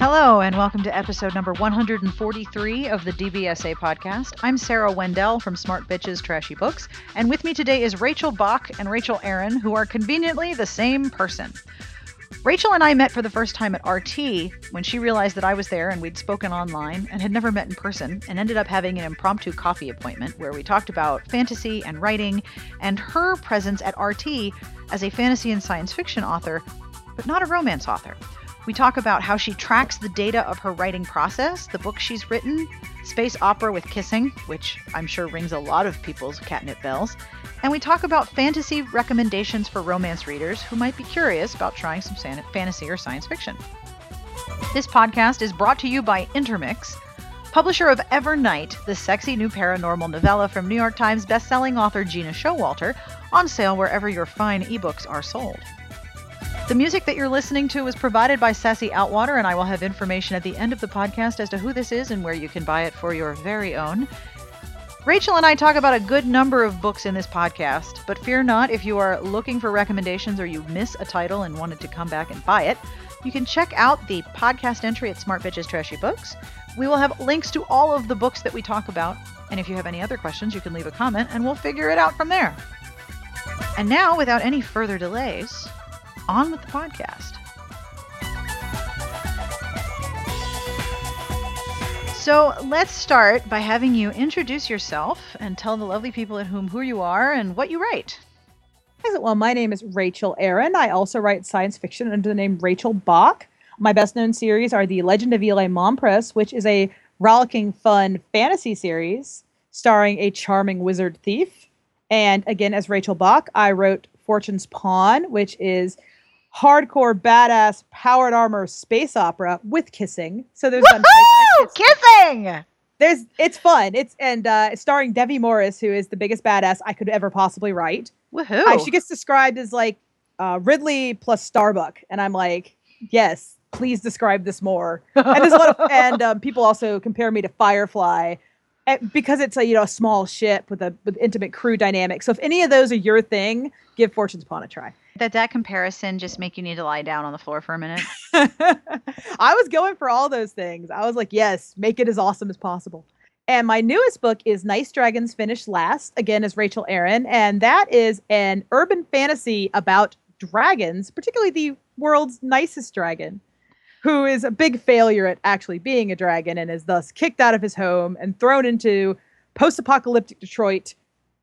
Hello, and welcome to episode number 143 of the DBSA podcast. I'm Sarah Wendell from Smart Bitches Trashy Books, and with me today is Rachel Bach and Rachel Aaron, who are conveniently the same person. Rachel and I met for the first time at RT when she realized that I was there and we'd spoken online and had never met in person, and ended up having an impromptu coffee appointment where we talked about fantasy and writing and her presence at RT as a fantasy and science fiction author, but not a romance author. We talk about how she tracks the data of her writing process, the book she's written, space opera with kissing, which I'm sure rings a lot of people's catnip bells, and we talk about fantasy recommendations for romance readers who might be curious about trying some fantasy or science fiction. This podcast is brought to you by Intermix, publisher of Evernight, the sexy new paranormal novella from New York Times bestselling author Gena Showalter, on sale wherever your fine ebooks are sold. The music that you're listening to was provided by Sassy Outwater, and I will have information at the end of the podcast as to who this is and where you can buy it for your very own. Rachel and I talk about a good number of books in this podcast, but fear not if you are looking for recommendations or you miss a title and wanted to come back and buy it. You can check out the podcast entry at Smart Bitches Trashy Books. We will have links to all of the books that we talk about, and if you have any other questions, you can leave a comment and we'll figure it out from there. And now, without any further delays, on with the podcast. So let's start by having you introduce yourself and tell the lovely people at home who you are and what you write. Well, my name is Rachel Aaron. I also write science fiction under the name Rachel Bach. My best known series are The Legend of Eli Monpress, which is a rollicking, fun fantasy series starring a charming wizard thief. And again, as Rachel Bach, I wrote Fortune's Pawn, which is hardcore, badass, powered armor space opera with kissing. So there's kissing. There's it's fun. It's and uh, starring Devi Morris, who is the biggest badass I could ever possibly write. Woohoo! Uh, she gets described as like uh, Ripley plus Starbuck, and I'm like, yes, please describe this more. And there's a lot of and um, people also compare me to Firefly. eh, Because it's a you know a small ship with a with intimate crew dynamic. So if any of those are your thing, give Fortune's Pawn a try. Did that comparison just make you need to lie down on the floor for a minute? I was going for all those things. I was like, yes, make it as awesome as possible. And my newest book is Nice Dragons Finish Last, again, is Rachel Aaron. And that is an urban fantasy about dragons, particularly the world's nicest dragon, who is a big failure at actually being a dragon and is thus kicked out of his home and thrown into post apocalyptic Detroit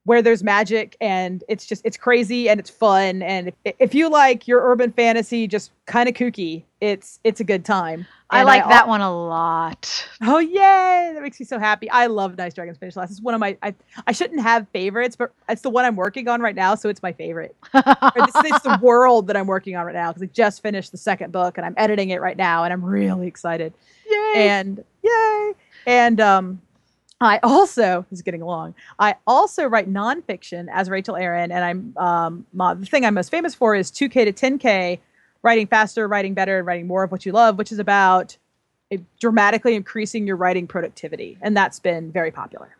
where there's magic and it's just it's crazy and it's fun. And if, if you like your urban fantasy just kind of kooky. It's it's a good time. I like al- that one a lot. oh yay that makes me so happy. I love nice dragons finish last it's one of my i, I shouldn't have favorites but it's the one i'm working on right now so it's my favorite. Or this is the world that i'm working on right now because i just finished the second book and i'm editing it right now and i'm really excited. Yay! and yay. And um i also this is getting along. i also write nonfiction as rachel aaron and i'm um my, the thing i'm most famous for is 2k to 10k writing faster writing better and writing more of what you love which is about uh, dramatically increasing your writing productivity and that's been very popular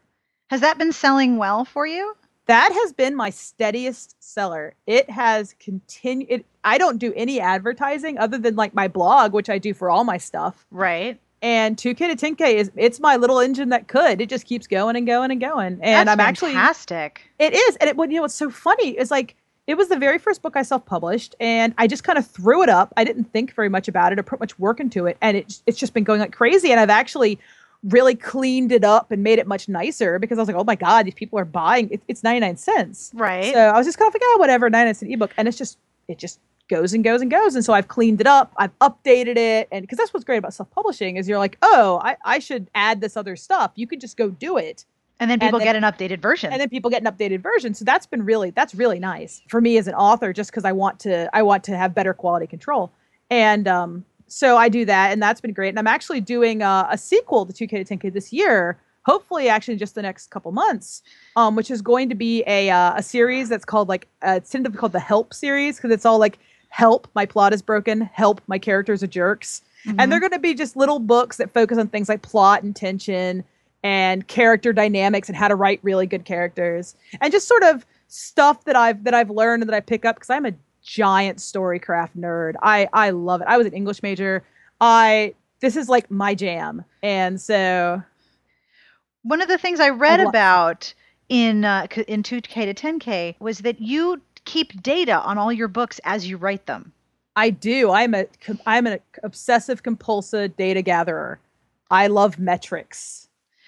Has that been selling well for you? that has been my steadiest seller it has continued i don't do any advertising other than like my blog which i do for all my stuff Right. And 2K to 10K is it's my little engine that could. It just keeps going and going and going. And That's I'm actually fantastic. it is. And it you know what's so funny is like it was the very first book I self-published and I just kind of threw it up. I didn't think very much about it or put much work into it and it it's just been going like crazy and I've actually really cleaned it up and made it much nicer because I was like, "Oh my god, these people are buying it, it's 99 cents." Right. So I was just kind of like, "Oh, whatever, 99 cent ebook." And it's just it just goes and goes and goes. And so I've cleaned it up, I've updated it, and because that's what's great about self-publishing is you're like, oh, I, I should add this other stuff. You can just go do it, and then people then- get an updated version. and then people get an updated version. So that's been really that's really nice for me as an author, just because I want to I want to have better quality control, and um, so I do that, and that's been great. And I'm actually doing uh, a sequel to 2K to 10K this year. Hopefully, actually, in just the next couple months, um, which is going to be a uh, a series that's called like uh, it's called the Help series because it's all like help my plot is broken, help my characters are jerks, and they're going to be just little books that focus on things like plot and tension and character dynamics and how to write really good characters and just sort of stuff that I've that I've learned and that I pick up because I'm a giant storycraft nerd. I I love it. I was an English major. I this is like my jam. And so one of the things I read love- about in uh, in 2K to 10K was that you keep data on all your books as you write them. I do. I'm a I'm an obsessive compulsive data gatherer. I love metrics.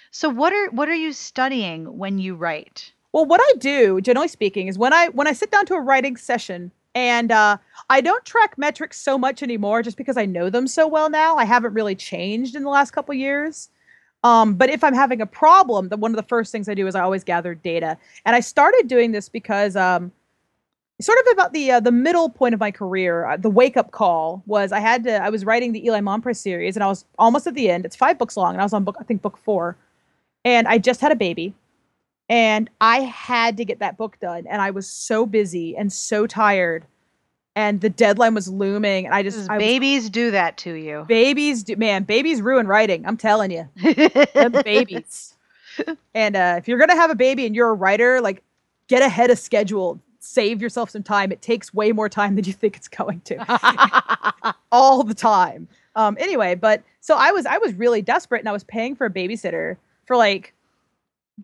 So what are what are you studying when you write? Well, what I do, generally speaking, is when I when I sit down to a writing session, and uh, I don't track metrics so much anymore, just because I know them so well now. I haven't really changed in the last couple years. Um, but if I'm having a problem, then one of the first things I do is I always gather data, and I started doing this because um, sort of about the uh, the middle point of my career, uh, the wake up call was I had to I was writing the Eli Monpress series, and I was almost at the end. It's five books long, and I was on book I think book four, and I just had a baby and I had to get that book done, and I was so busy and so tired, and the deadline was looming, and I just I was- babies do that to you. babies do man babies ruin writing. I'm telling you, babies. And uh, if you're gonna have a baby and you're a writer, like get ahead of schedule. Save yourself some time. It takes way more time than you think it's going to. all the time. Um, anyway, but so I was I was really desperate and I was paying for a babysitter for like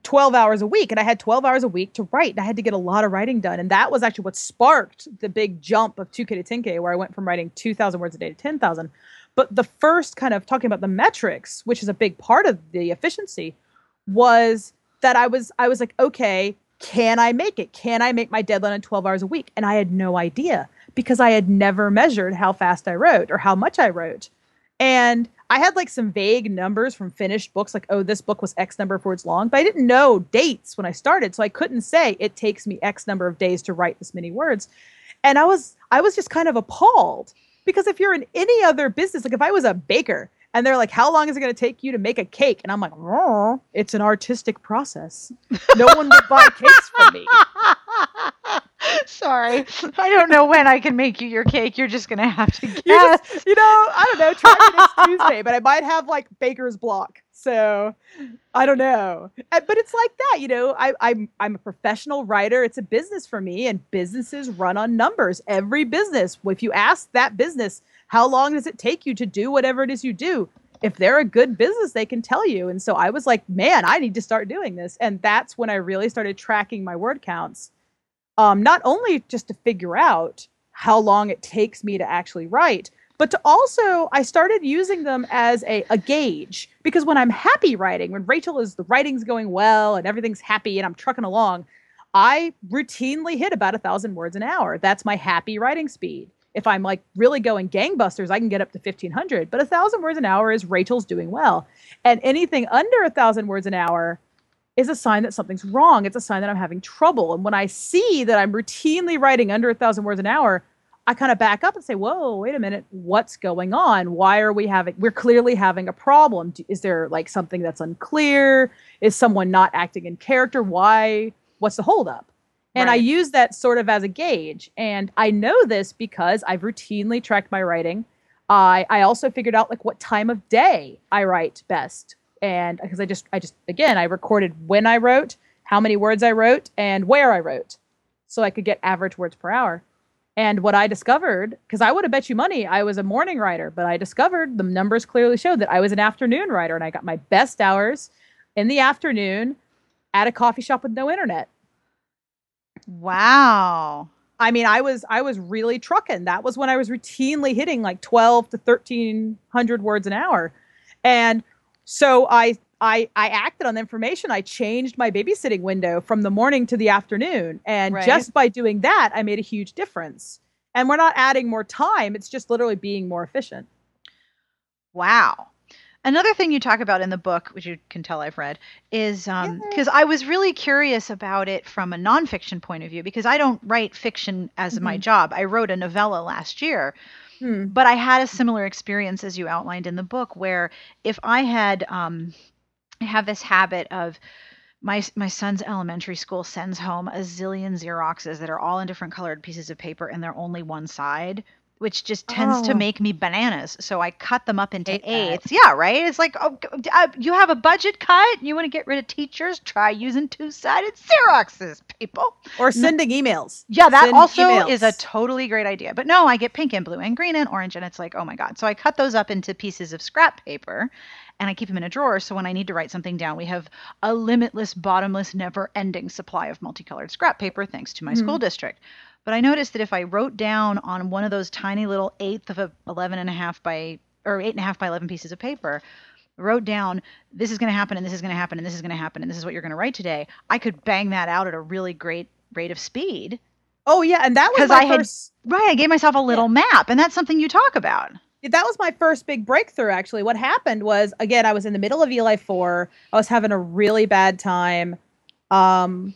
12 hours a week and I had 12 hours a week to write and I had to get a lot of writing done and that was actually what sparked the big jump of 2k to 10k where I went from writing 2000 words a day to 10,000 but the first kind of talking about the metrics which is a big part of the efficiency was that I was I was like okay can I make it can I make my deadline in 12 hours a week and I had no idea because I had never measured how fast I wrote or how much I wrote and I had like some vague numbers from finished books, like, oh, this book was X number of words long, but I didn't know dates when I started. So I couldn't say it takes me X number of days to write this many words. And I was I was just kind of appalled because if you're in any other business, like if I was a baker and they're like, how long is it going to take you to make a cake? And I'm like, "Oh, it's an artistic process. No one would buy cakes from me. Sorry, I don't know when I can make you your cake. You're just gonna have to guess. You just, you know, I don't know. Try next Tuesday, but I might have like baker's block. So I don't know. Uh, But it's like that, you know. I, I'm I'm a professional writer. It's a business for me, and businesses run on numbers. Every business. If you ask that business, how long does it take you to do whatever it is you do? If they're a good business, they can tell you. And so I was like, man, I need to start doing this. And that's when I really started tracking my word counts. Um, not only just to figure out how long it takes me to actually write, but to also I started using them as a, a gauge because when I'm happy writing, when Rachel is the writing's going well and everything's happy and I'm trucking along, I routinely hit about a thousand words an hour. That's my happy writing speed. If I'm like really going gangbusters, I can get up to 1500, but a thousand words an hour is Rachel's doing well. And anything under a thousand words an hour is a sign that something's wrong. It's a sign that I'm having trouble. And when I see that I'm routinely writing under a thousand words an hour, I kind of back up and say, "Whoa, wait a minute, what's going on? Why are we having? We're clearly having a problem. Is there like something that's unclear? Is someone not acting in character? Why? What's the holdup?" And I use that sort of as a gauge. And I know this because I've routinely tracked my writing. I I also figured out like what time of day I write best, and because I just I just again I recorded when I wrote, how many words I wrote, and where I wrote, so I could get average words per hour. And what I discovered, because I would have bet you money I was a morning writer, but I discovered the numbers clearly showed that I was an afternoon writer, and I got my best hours in the afternoon at a coffee shop with no internet. Wow. I mean, I was I was really trucking. That was when I was routinely hitting like 12 to 1300 words an hour. And so I I I acted on the information. I changed my babysitting window from the morning to the afternoon. And Right. just by doing that, I made a huge difference. And we're not adding more time, it's just literally being more efficient. Wow. Another thing you talk about in the book, which you can tell I've read, is because I was really curious about it from a nonfiction point of view because I don't write fiction as my Mhm. job. I wrote a novella last year, Hmm. but I had a similar experience as you outlined in the book, where if I had, um, I have this habit of my my son's elementary school sends home a zillion Xeroxes that are all in different colored pieces of paper and they're only one side which just tends to Oh. make me bananas. So I cut them up into Hate that. eighths. Yeah, right. It's like, oh, g- uh, you have a budget cut. You want to get rid of teachers? Try using two-sided Xeroxes, people. Or sending emails. Yeah, that Send also is a emails. totally great idea. But no, I get pink and blue and green and orange, and it's like, oh my god. So I cut those up into pieces of scrap paper, and I keep them in a drawer. So when I need to write something down, we have a limitless, bottomless, never-ending supply of multicolored scrap paper, thanks to my Mhm. school district. But I noticed that if I wrote down on one of those tiny little eighth of a 11 and a half by or eight and a half by 11 pieces of paper, wrote down this is going to happen and this is going to happen and this is going to happen and this is what you're going to write today, I could bang that out at a really great rate of speed. Oh yeah, and that was 'Cause my I had- Right, I gave myself a little map, and that's something you talk about. That was my first big breakthrough actually. What happened was again i was in the middle of eli 4 i was having a really bad time. Um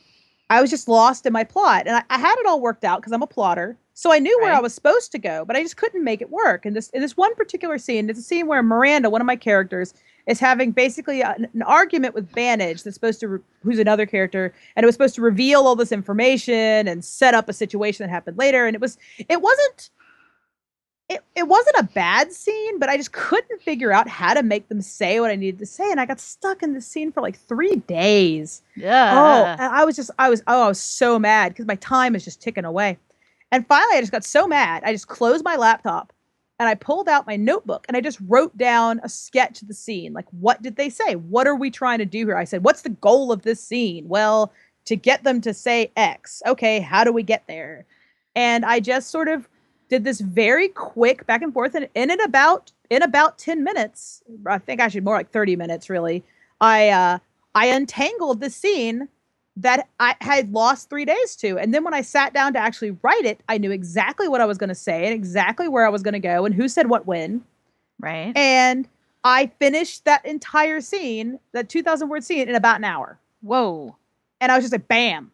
i was just lost in my plot and i, I had it all worked out because i'm a plotter. So i knew where i was supposed to go but i just couldn't make it work. And this in this one particular scene it's a scene where miranda one of my characters is having basically a- an argument with Banage that's supposed to, re- who's another character, and it was supposed to reveal all this information and set up a situation that happened later. And it was, it wasn't, it, it wasn't a bad scene, but I just couldn't figure out how to make them say what I needed to say. And I got stuck in this scene for like three days. Yeah. Oh, and I was just, I was, oh, I was so mad because my time is just ticking away. And finally, I just got so mad. I just closed my laptop and I pulled out my notebook and I just wrote down a sketch of the scene. Like, what did they say? What are we trying to do here? I said, what's the goal of this scene? Well, to get them to say X. Okay, how do we get there? And I just sort of did this very quick back and forth and in it about in about 10 minutes i think actually more like 30 minutes really i uh i untangled the scene that i had lost three days to and then when i sat down to actually write it i knew exactly what i was going to say and exactly where i was going to go and who said what when right. and i finished that entire scene that 2000 word scene in about an hour Whoa. and I was just like, bam,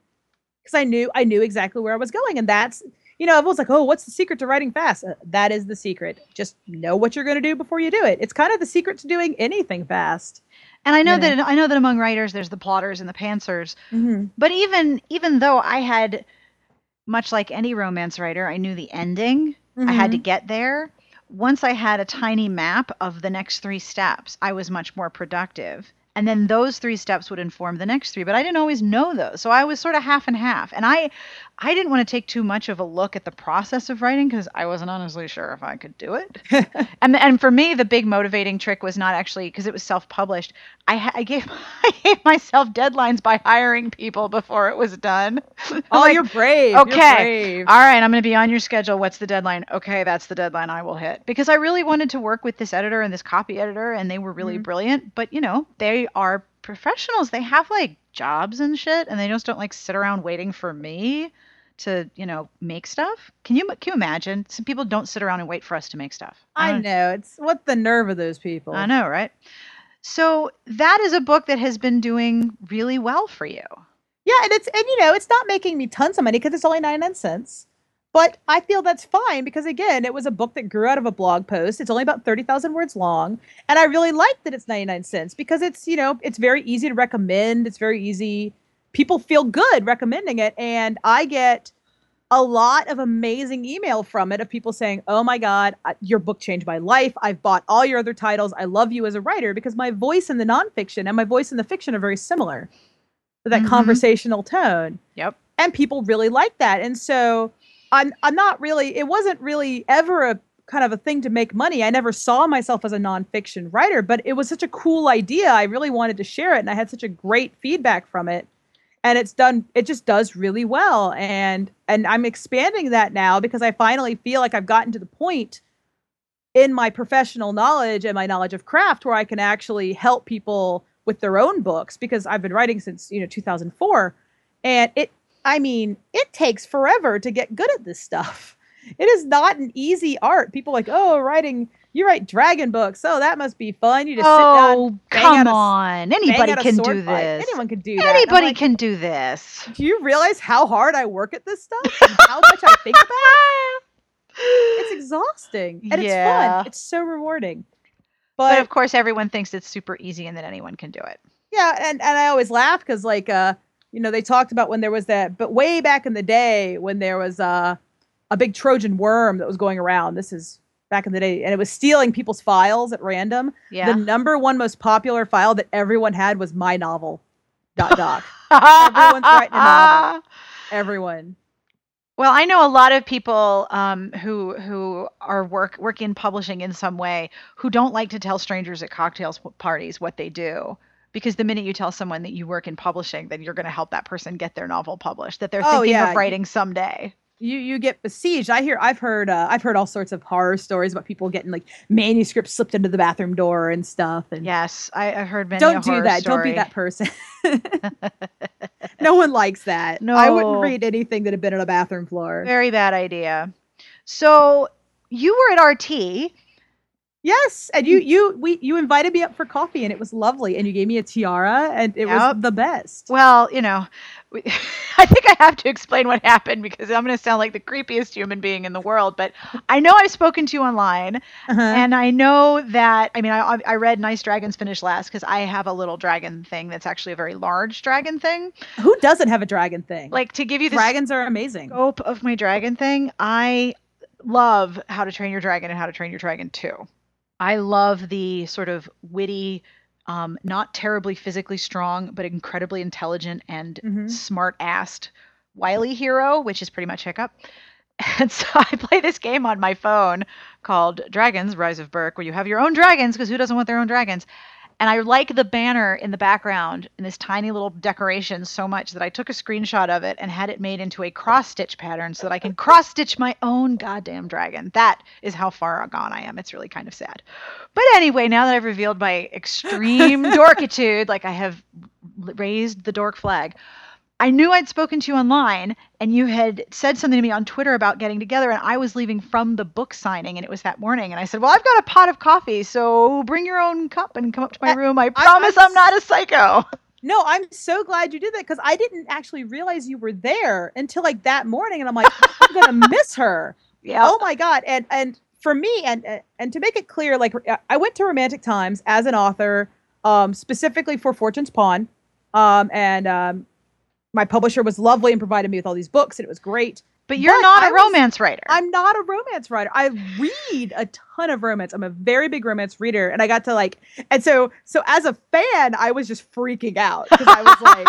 because I knew I knew exactly where I was going, and that's you know everyone's like, oh, what's the secret to writing fast? Uh, that is the secret. Just know what you're going to do before you do it. It's kind of the secret to doing anything fast. And I know You know. that I know that among writers, there's the plotters and the pantsers. Mm-hmm. But even even though I had, much like any romance writer, I knew the ending. I had to get there. Once I had a tiny map of the next three steps, I was much more productive. And then those three steps would inform the next three, but I didn't always know those. So I was sort of half and half. And I I didn't want to take too much of a look at the process of writing because I wasn't honestly sure if I could do it. and and for me, the big motivating trick was not actually because it was self-published. I, I gave I gave myself deadlines by hiring people before it was done. Oh, like, you're brave. You're okay. brave. all right, I'm going to be on your schedule. What's the deadline? Okay, that's the deadline I will hit. Because I really wanted to work with this editor and this copy editor, and they were really Mhm. brilliant. But, you know, they are professionals. They have like jobs and shit, and they just don't like sit around waiting for me to, you know, make stuff. Can you, can you imagine? Some people don't sit around and wait for us to make stuff. I don't- know. It's what the nerve of those people. I know, right? So that is a book that has been doing really well for you. Yeah, and it's and you know it's not making me tons of money because it's only ninety nine cents. But I feel that's fine because again, it was a book that grew out of a blog post. It's only about thirty thousand words long, and I really like that it's ninety nine cents because it's you know it's very easy to recommend. It's very easy. People feel good recommending it, and I get a lot of amazing email from it of people saying, "Oh my God, your book changed my life. I've bought all your other titles. I love you as a writer because my voice in the nonfiction and my voice in the fiction are very similar. That Mhm. conversational tone, Yep. and people really like that. And so, I'm I'm not really. It wasn't really ever a kind of a thing to make money. I never saw myself as a nonfiction writer, but it was such a cool idea. I really wanted to share it, and I had such a great feedback from it and it's done it just does really well and and i'm expanding that now because i finally feel like i've gotten to the point in my professional knowledge and my knowledge of craft where i can actually help people with their own books because i've been writing since you know 2004 and it i mean it takes forever to get good at this stuff it is not an easy art people like oh writing you write dragon books oh that must be fun you just sit down Oh, come out on. Anybody can do fight. this. anyone can do that Anybody like, can do this. do you realize how hard I work at this stuff and how much I think about it? It's exhausting and Yeah. it's fun. It's so rewarding. But But, of course, everyone thinks it's super easy and that anyone can do it. yeah, and, and I always laugh because like uh, you know, they talked about when there was that, but way back in the day when there was uh, a big Trojan worm that was going around. This is back in the day, and it was stealing people's files at random. Yeah. The number one most popular file that everyone had was my novel. Dot doc. Everyone's writing a novel. Everyone. Well, I know a lot of people um, who who are work work in publishing in some way who don't like to tell strangers at cocktails parties what they do because the minute you tell someone that you work in publishing, then you're going to help that person get their novel published that they're Oh, thinking yeah. of writing someday. You you get besieged. I hear I've heard uh, I've heard all sorts of horror stories about people getting like manuscripts slipped into the bathroom door and stuff. And Yes, I, I heard many. don't do that. Don't be that person. no one likes that. No, I wouldn't read anything that had been on a bathroom floor. Very bad idea. So you were at RT. Yes, and you you we you invited me up for coffee and it was lovely and you gave me a tiara and it Yep. was the best. Well, you know, we, I think I have to explain what happened because I'm going to sound like the creepiest human being in the world. But I know I've spoken to you online, Uh-huh. and I know that. I mean, I, I read Nice Dragons Finish Last because I have a little dragon thing that's actually a very large dragon thing. Who doesn't have a dragon thing? Like to give you the dragons are amazing. scope of my dragon thing, I love How to Train Your Dragon and How to Train Your Dragon 2. I love the sort of witty, um, not terribly physically strong, but incredibly intelligent and Mhm. smart assed Wily hero, which is pretty much Hiccup. And so I play this game on my phone called Dragons Rise of Berk, where you have your own dragons, because who doesn't want their own dragons? And I like the banner in the background in this tiny little decoration so much that I took a screenshot of it and had it made into a cross stitch pattern so that I can cross stitch my own goddamn dragon. That is how far gone I am. It's really kind of sad. But anyway, now that I've revealed my extreme dorkitude, like I have raised the dork flag, I knew I'd spoken to you online and you had said something to me on Twitter about getting together and I was leaving from the book signing and it was that morning and I said, "Well, I've got a pot of coffee, so bring your own cup and come up to my room. I promise I'm I'm not a psycho." No, I'm so glad you did that because I didn't actually realize you were there until like that morning, and I'm like, I'm gonna miss her. Yeah. Oh my god! And and for me, and and to make it clear, like I went to Romantic Times as an author, um, specifically for Fortune's Pawn, um, and um, my publisher was lovely and provided me with all these books, and it was great. But you're but not a I was- romance writer. I'm not a romance writer. I read a ton of romance. I'm a very big romance reader, and I got to like, and so so as a fan, I was just freaking out because I was like,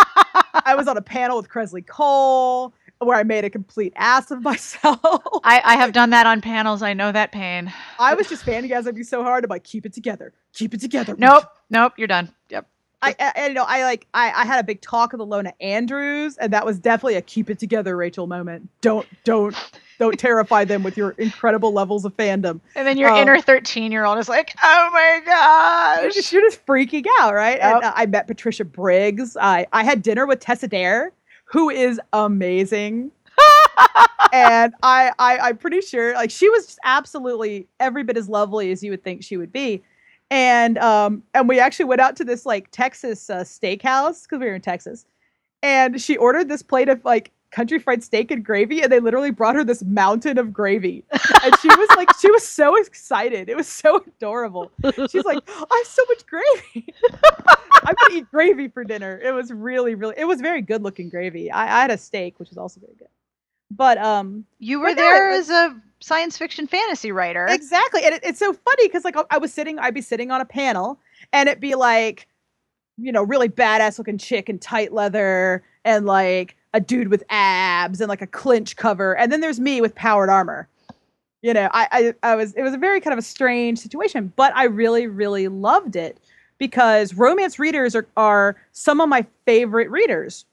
I was on a panel with Kresley Cole where I made a complete ass of myself. I, I have done that on panels. I know that pain. I was just fantasizing so hard. I'm like, keep it together, keep it together. Nope. Nope. You're done. Yep. I, I, I- you know, I like, I, I had a big talk with Ilona Andrews, and that was definitely a keep it together, Rachel moment. Don't, don't, don't terrify them with your incredible levels of fandom. And then your Oh. inner 13 year old is like, oh my You're gosh. just, you're just freaking out, right? And uh, I met Patricia Briggs. I, I had dinner with Tessa Dare, who is amazing. and I, I, I'm pretty sure, like, she was just absolutely every bit as lovely as you would think she would be. And um, and we actually went out to this like Texas uh, steakhouse because we were in Texas, and she ordered this plate of like country fried steak and gravy, and they literally brought her this mountain of gravy, and she was like, she was so excited. It was so adorable. She's like, I have so much gravy. I'm gonna eat gravy for dinner. It was really, really, it was very good looking gravy. I, I had a steak, which was also very good. But um, You were there as a science fiction fantasy writer. exactly, and it, it's so funny because like I, was sitting, I'd be sitting on a panel, and it'd be like, you know, really badass looking chick in tight leather, and like a dude with abs, and like a clinch cover, and then there's me with powered armor. You know, I, I, I was, it was a very kind of a strange situation, but I really, really loved it because romance readers are, are some of my favorite readers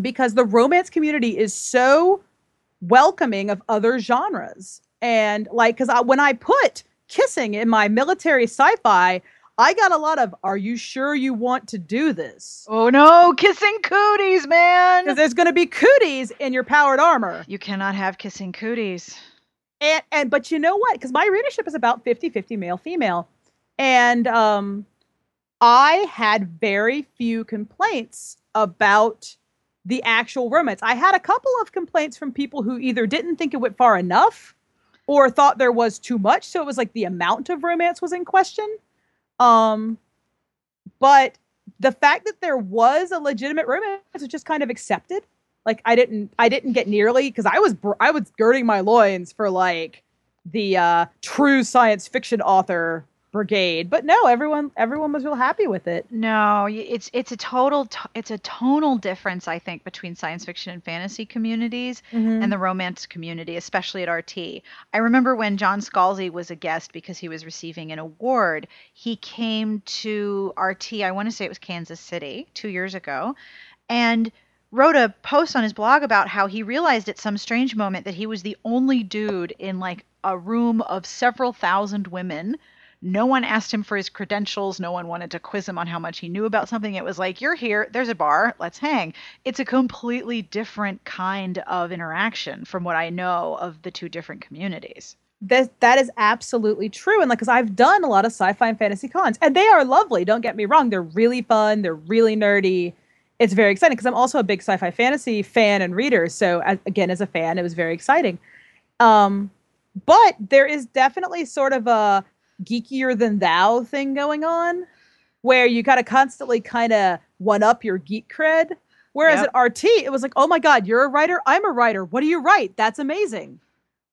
because the romance community is so welcoming of other genres. And like, because I, when I put kissing in my military sci fi, I got a lot of, are you sure you want to do this? oh no, kissing cooties, man. Because there's going to be cooties in your powered armor. You cannot have kissing cooties. and and but you know what because my readership is about 50 50 male female and um i had very few complaints about the actual romance. I had a couple of complaints from people who either didn't think it went far enough or thought there was too much. So it was like the amount of romance was in question. Um but the fact that there was a legitimate romance was just kind of accepted. Like I didn't I didn't get nearly because I was I was girding my loins for like the uh, true science fiction author brigade. But no everyone everyone was real happy with it. No it's it's a total it's a tonal difference i think between science fiction and fantasy communities mm-hmm. and the romance community especially at rt i remember when john scalzi was a guest because he was receiving an award he came to rt i want to say it was kansas city two years ago and wrote a post on his blog about how he realized at some strange moment that he was the only dude in like a room of several thousand women no one asked him for his credentials. No one wanted to quiz him on how much he knew about something. It was like, you're here, there's a bar, let's hang. It's a completely different kind of interaction from what I know of the two different communities. That that is absolutely true, and like, because I've done a lot of sci-fi and fantasy cons, and they are lovely. Don't get me wrong; they're really fun. They're really nerdy. It's very exciting because I'm also a big sci-fi fantasy fan and reader. So as, again, as a fan, it was very exciting. Um, but there is definitely sort of a geekier than thou thing going on where you got to constantly kind of one up your geek cred. Whereas yep. at RT, it was like, oh my God, you're a writer. I'm a writer. What do you write? That's amazing.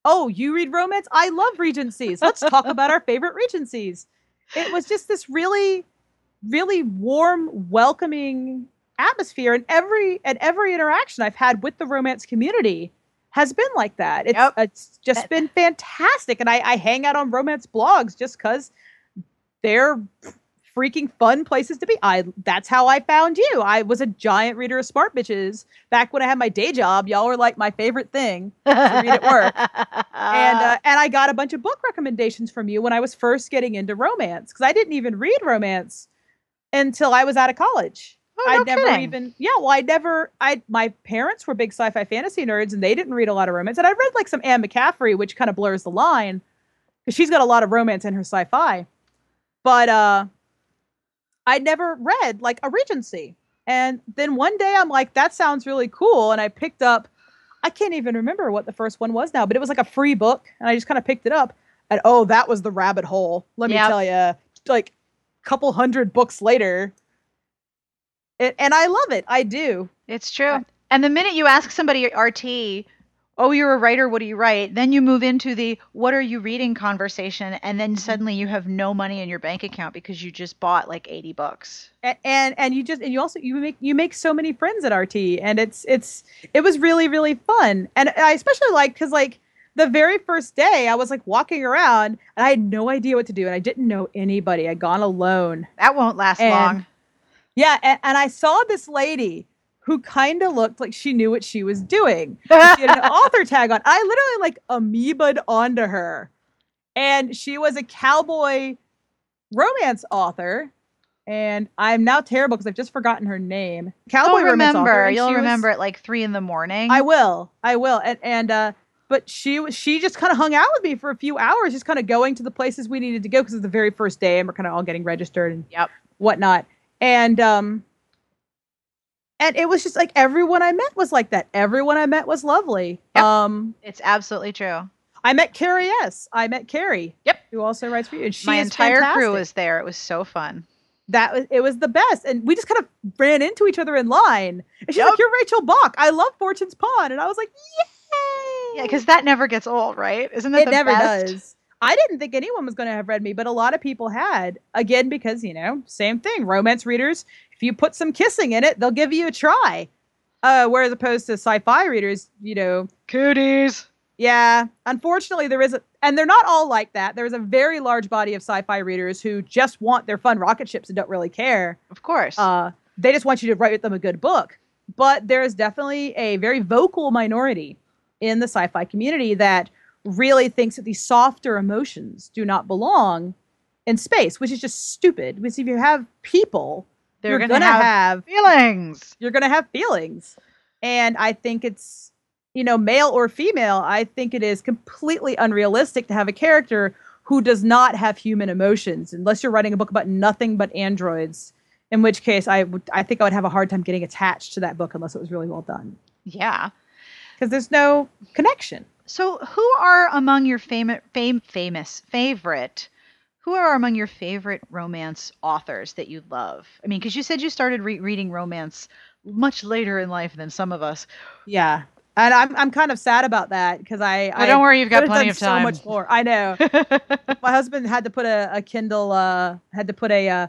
Oh, you read romance? I love Regencies. Let's talk about our favorite Regencies. It was just this really, really warm, welcoming atmosphere. And every and every interaction I've had with the romance community has been like that. It's yep. it's just been fantastic, and I, I hang out on romance blogs just because they're freaking fun places to be. I that's how I found you. I was a giant reader of Smart Bitches back when I had my day job. Y'all were like my favorite thing to read at work, and uh, and I got a bunch of book recommendations from you when I was first getting into romance because I didn't even read romance until I was out of college. Oh, no I never kidding. even yeah, well I never I my parents were big sci-fi fantasy nerds and they didn't read a lot of romance. And I read like some Anne McCaffrey, which kind of blurs the line because she's got a lot of romance in her sci-fi. But uh I never read like a Regency. And then one day I'm like, that sounds really cool. And I picked up I can't even remember what the first one was now, but it was like a free book, and I just kind of picked it up. And oh, that was the rabbit hole. Let yep. me tell you, like a couple hundred books later, it, and I love it. I do. It's true. And the minute you ask somebody RT, oh, you're a writer, what do you write? Then you move into the what are you reading conversation, and then mm-hmm. suddenly you have no money in your bank account because you just bought like 80 books. And, and and you just and you also you make you make so many friends at RT, and it's it's it was really really fun, and I especially like because like the very first day I was like walking around and I had no idea what to do and I didn't know anybody. I'd gone alone. That won't last and, long. Yeah, and, and I saw this lady who kind of looked like she knew what she was doing. she had an author tag on. I literally like amoebaed onto her. And she was a cowboy romance author. And I'm now terrible because I've just forgotten her name. Cowboy remember. Author, You'll remember was, at like three in the morning. I will. I will. And and uh but she was she just kind of hung out with me for a few hours, just kind of going to the places we needed to go because it's the very first day and we're kind of all getting registered and yep. whatnot and um and it was just like everyone I met was like that. Everyone I met was lovely. Yep. Um, it's absolutely true. I met Carrie S. I met Carrie. Yep. Who also writes for you. And she My entire fantastic. crew was there. It was so fun. That was it was the best. And we just kind of ran into each other in line. And she's yep. like, You're Rachel Bach. I love Fortune's Pawn. And I was like, Yay. Yeah, because that never gets old, right? Isn't that it never best? does. I didn't think anyone was going to have read me, but a lot of people had. Again, because, you know, same thing. Romance readers, if you put some kissing in it, they'll give you a try. Uh, whereas opposed to sci-fi readers, you know, cooties. Yeah, unfortunately, there is a, and they're not all like that. There's a very large body of sci-fi readers who just want their fun rocket ships and don't really care. Of course, uh, they just want you to write them a good book. But there is definitely a very vocal minority in the sci-fi community that really thinks that these softer emotions do not belong in space, which is just stupid. Because if you have people, they're going to have, have feelings. You're going to have feelings. And I think it's, you know, male or female, I think it is completely unrealistic to have a character who does not have human emotions unless you're writing a book about nothing but androids. In which case, I would, I think I would have a hard time getting attached to that book unless it was really well done. Yeah, because there's no connection. So, who are among your famous, fam- famous favorite? Who are among your favorite romance authors that you love? I mean, because you said you started re- reading romance much later in life than some of us. Yeah. And I'm I'm kind of sad about that because I. But don't worry, you've got plenty of time. So much more. I know. my husband had to put a, a Kindle. Uh, had to put a uh,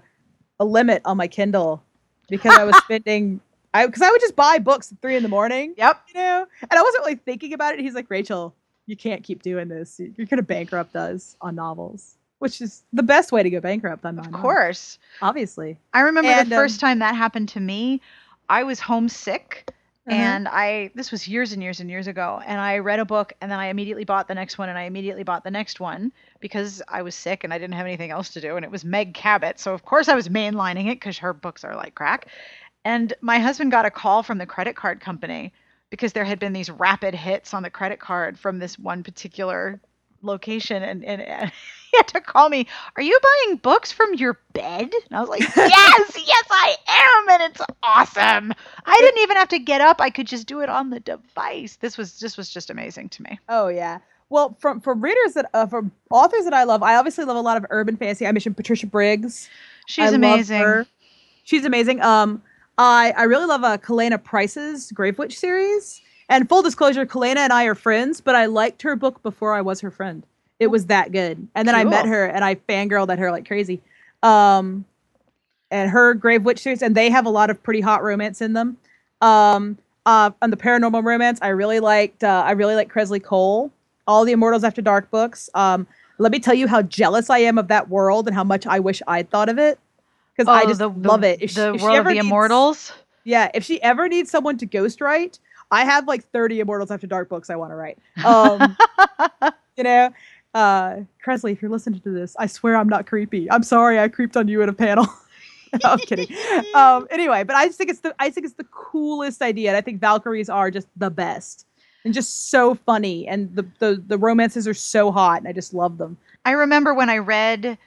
a limit on my Kindle because I was spending. I because I would just buy books at three in the morning. Yep. You know, and I wasn't really thinking about it. He's like, Rachel, you can't keep doing this. You're gonna bankrupt us on novels, which is the best way to go bankrupt on Of novels, course. obviously. I remember And, the first um, time that happened to me. I was homesick Uh-huh. and I this was years and years and years ago and I read a book and then I immediately bought the next one and I immediately bought the next one because I was sick and I didn't have anything else to do and it was Meg Cabot. So of course I was mainlining it cuz her books are like crack. And my husband got a call from the credit card company because there had been these rapid hits on the credit card from this one particular location and, and, and he had to call me are you buying books from your bed and i was like yes yes i am and it's awesome i didn't even have to get up i could just do it on the device this was this was just amazing to me Oh yeah. Well, from from readers that uh, from authors that I love, I obviously love a lot of urban fantasy. I mentioned Patricia Briggs. she's I love amazing her. She's amazing. Um, I I really love uh, Kalayna Price's Grave Witch series. And full disclosure, Kalayna and I are friends, but I liked her book before I was her friend. It was that good. And then I met her and I fangirled at her like crazy. Um, and her Grave Witch series, and they have a lot of pretty hot romance in them. Um, uh, on the paranormal romance, I really liked. Uh, I really like Kresley Cole. All the Immortals After Dark books. Um, let me tell you how jealous I am of that world and how much I wish I'd thought of it. Because I Oh, just the, love it. If the she world of the needs- immortals yeah, if she ever needs someone to ghostwrite, I have like 30 Immortals After Dark books I want to write. Um, you know, uh, Kresley, if you're listening to this, I swear I'm not creepy. I'm sorry I creeped on you at a panel. I'm kidding. Um, anyway, but I just think it's the I think it's the coolest idea. And I think Valkyries are just the best and just so funny, and the the the romances are so hot, and I just love them. I remember when I read,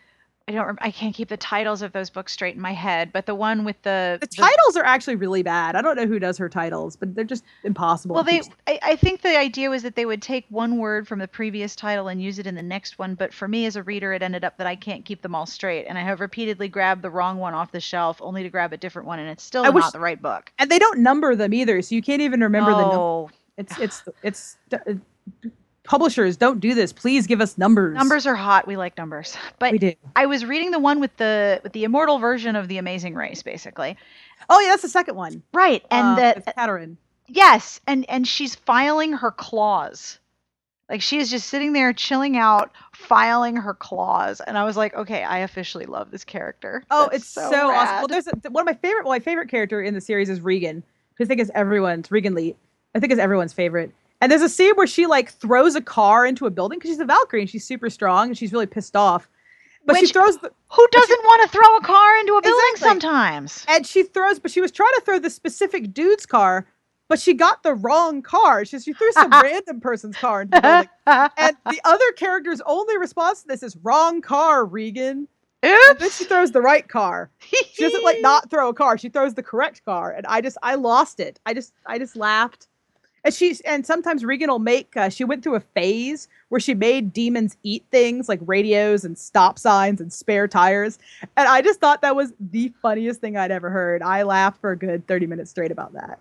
I don't, rem- I can't keep the titles of those books straight in my head, but the one with the The titles are actually really bad. I don't know who does her titles, but they're just impossible. Well, they, I, I think the idea was that they would take one word from the previous title and use it in the next one. But for me as a reader, it ended up that I can't keep them all straight, and I have repeatedly grabbed the wrong one off the shelf only to grab a different one, and it's still I not wish- the right book. and they don't number them either, so you can't even remember the number. no, It's it's it's uh, publishers don't do this. Please give us numbers. numbers are hot. We like numbers. But we do. I was reading the one with the with the immortal version of the Amazing Race, basically. Oh yeah, that's the second one. Right, and uh, that with Kaderin. Yes, and and she's filing her claws. Like she is just sitting there chilling out, filing her claws, and I was like, okay, I officially love this character. Oh, That's it's so, awesome. Well, there's a, one of my favorite. Well, my favorite character in the series is Regin. who I think is everyone's Regin Lee. I think is everyone's favorite. And there's a scene where she like throws a car into a building because she's a Valkyrie and she's super strong and she's really pissed off. But she throws the, Who doesn't want to throw a car into a building Exactly. sometimes? and she throws, but she was trying to throw the specific dude's car, but she got the wrong car. She, she threw some random person's car into the building. And the other character's only response to this is wrong car, Regin. And then she throws the right car. She doesn't like not throw a car. She throws the correct car. And I just I lost it. I just I just laughed. And she's and sometimes Regin will make uh, she went through a phase where she made demons eat things like radios and stop signs and spare tires. And I just thought that was the funniest thing I'd ever heard. I laughed for a good 30 minutes straight about that.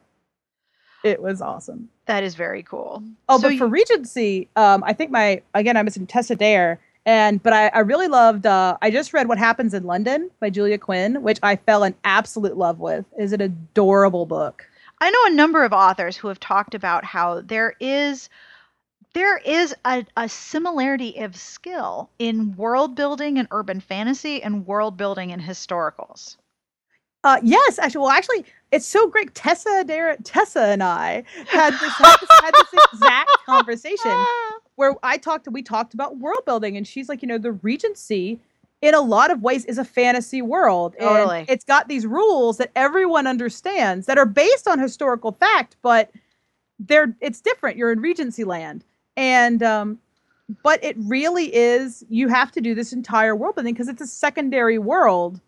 It was awesome. That is very cool. Oh, So but for Regency, um, I think my again I missing Tessa Dare, and but I, I really loved. Uh, I just read What Happens in London by Julia Quinn, which I fell in absolute love with. Is an adorable book. I know a number of authors who have talked about how there is there is a, a similarity of skill in world building and urban fantasy and world building in historicals. Uh, yes, actually, well, actually, it's so great. Tessa Dare, Tessa and I had this, had this, had this exact conversation where I talked, we talked about world building, and she's like, you know, the Regency, in a lot of ways, is a fantasy world, and Totally. it's got these rules that everyone understands that are based on historical fact, but they're it's different. You're in Regency land, and um, but it really is. You have to do this entire world building because it's a secondary world,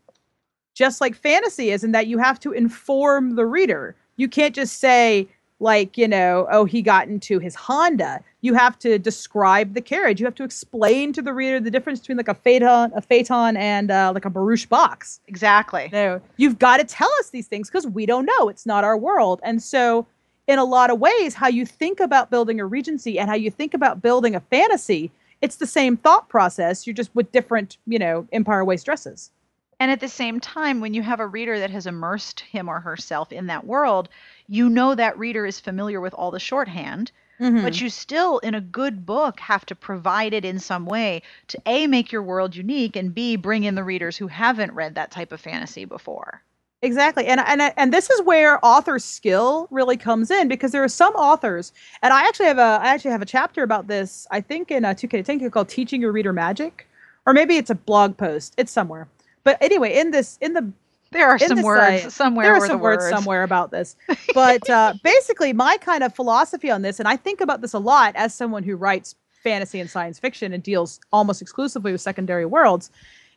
just like fantasy is, in that you have to inform the reader. You can't just say like you know oh he got into his honda. You have to describe the carriage. You have to explain to the reader the difference between like a phaeton a phaeton and uh, like a barouche box. Exactly. know, you've got to tell us these things because we don't know. It's not our world. And so in a lot of ways how you think about building a regency and how you think about building a fantasy it's the same thought process. You're just with different you know empire waist dresses And at the same time, when you have a reader that has immersed him or herself in that world, you know that reader is familiar with all the shorthand, Hmm. but you still, in a good book, have to provide it in some way to A, make your world unique, and B, bring in the readers who haven't read that type of fantasy before. Exactly. And and and this is where author skill really comes in because there are some authors and I actually have a I actually have a chapter about this I think in a 2K to 10K called Teaching Your Reader Magic or maybe it's a blog post. It's somewhere. But anyway, in this in the There are In some words site, somewhere. there are some the words, somewhere about this. But uh, basically, my kind of philosophy on this, and I think about this a lot as someone who writes fantasy and science fiction and deals almost exclusively with secondary worlds,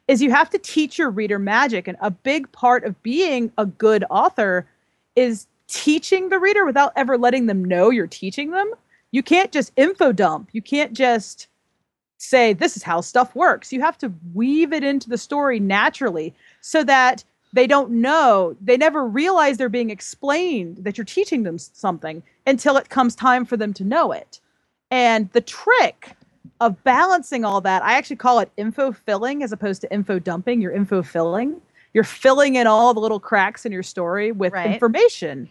is you have to teach your reader magic. And a big part of being a good author is teaching the reader without ever letting them know you're teaching them. You can't just info dump. You can't just say this is how stuff works. You have to weave it into the story naturally so that they don't know, they never realize they're being explained that you're teaching them something until it comes time for them to know it. And the trick of balancing all that, I actually call it info filling as opposed to info dumping. You're info filling. You're filling in all the little cracks in your story with Right. information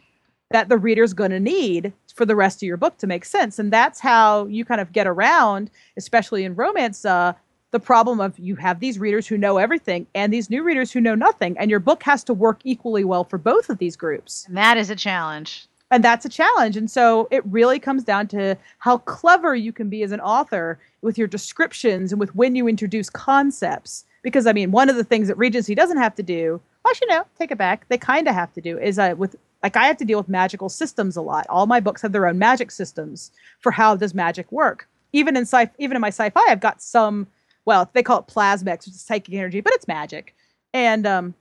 that the reader's going to need for the rest of your book to make sense. And that's how you kind of get around, especially in romance, uh, the problem of you have these readers who know everything and these new readers who know nothing. And your book has to work equally well for both of these groups. And that is a challenge. And that's a challenge. And so it really comes down to how clever you can be as an author with your descriptions and with when you introduce concepts. Because, I mean, one of the things that Regency doesn't have to do, actually, no, take it back, they kind of have to do is uh, with, like, I have to deal with magical systems a lot. All my books have their own magic systems for how does magic work. Even in sci, even in my sci-fi, I've got some. Well, they call it plasmex, which is psychic energy, but it's magic. And um,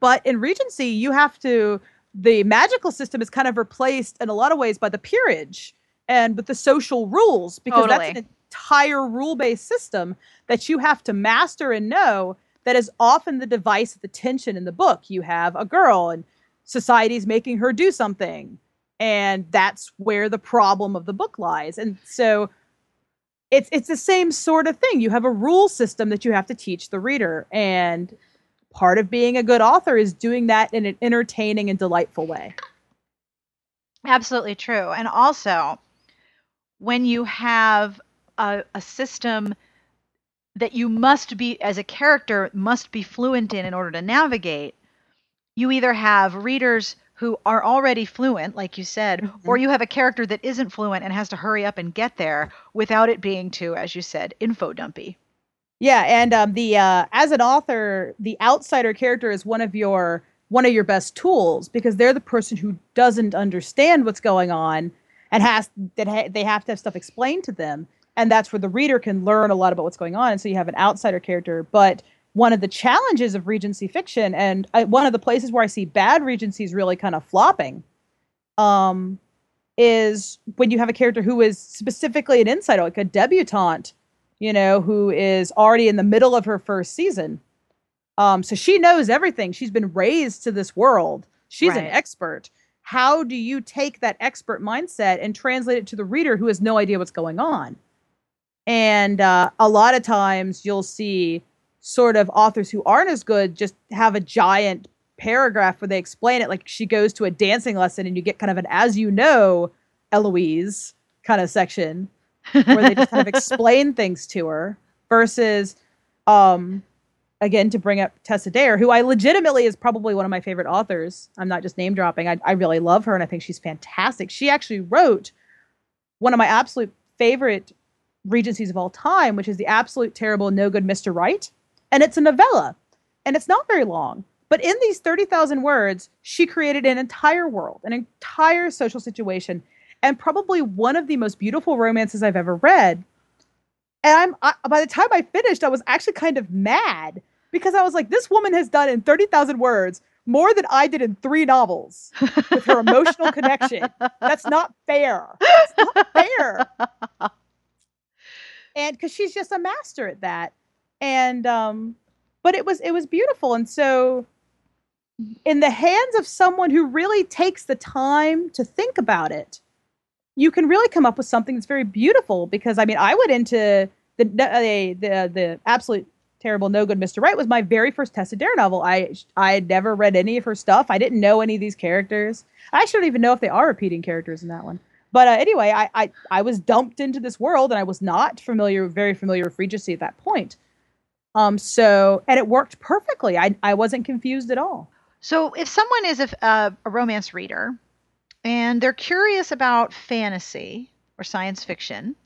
but in Regency, you have to the magical system is kind of replaced in a lot of ways by the peerage and with the social rules because that's an entire rule-based system that you have to master and know that is often the device of the tension in the book you have a girl and society's making her do something and that's where the problem of the book lies and so it's it's the same sort of thing you have a rule system that you have to teach the reader and part of being a good author is doing that in an entertaining and delightful way. Absolutely true. And also, when you have a, a system that you must be, as a character, must be fluent in in order to navigate, you either have readers who are already fluent, like you said, or you have a character that isn't fluent and has to hurry up and get there without it being too, as you said, info dumpy. Yeah, and um, the uh, as an author, the outsider character is one of your one of your best tools because they're the person who doesn't understand what's going on and has that ha- they have to have stuff explained to them, and that's where the reader can learn a lot about what's going on. And so you have an outsider character, but one of the challenges of Regency fiction, and I, one of the places where I see bad Regencies really kind of flopping, um, is when you have a character who is specifically an insider, like a debutante, you know, who is already in the middle of her first season. Um, so she knows everything. She's been raised to this world. She's an expert. How do you take that expert mindset and translate it to the reader who has no idea what's going on? And uh, a lot of times you'll see sort of authors who aren't as good just have a giant paragraph where they explain it like she goes to a dancing lesson and you get kind of an as you know Eloise kind of section where they just kind of explain things to her versus um again to bring up Tessa Dare, who I legitimately is probably one of my favorite authors. I'm not just name dropping. I, I really love her and I think she's fantastic. She actually wrote one of my absolute favorite regencies of all time, which is the absolute terrible no good Mr. Right. And it's a novella. And it's not very long. But in these 30,000 words, she created an entire world, an entire social situation, and probably one of the most beautiful romances I've ever read. And I'm I, by the time I finished, I was actually kind of mad because I was like, this woman has done in 30,000 words more than I did in three novels with her emotional connection. That's not fair. It's not fair. and because she's just a master at that. And um, but it was it was beautiful. And so in the hands of someone who really takes the time to think about it, you can really come up with something that's very beautiful. Because I mean, I went into the the the, the absolute terrible no good mr right was my very first Tessa Dare novel i i had never read any of her stuff i didn't know any of these characters i actually don't even know if they are repeating characters in that one but uh, anyway I, I i was dumped into this world and i was not familiar very familiar with regency at that point um so and it worked perfectly i i wasn't confused at all So, if someone is a, uh, a romance reader and they're curious about fantasy or science fiction,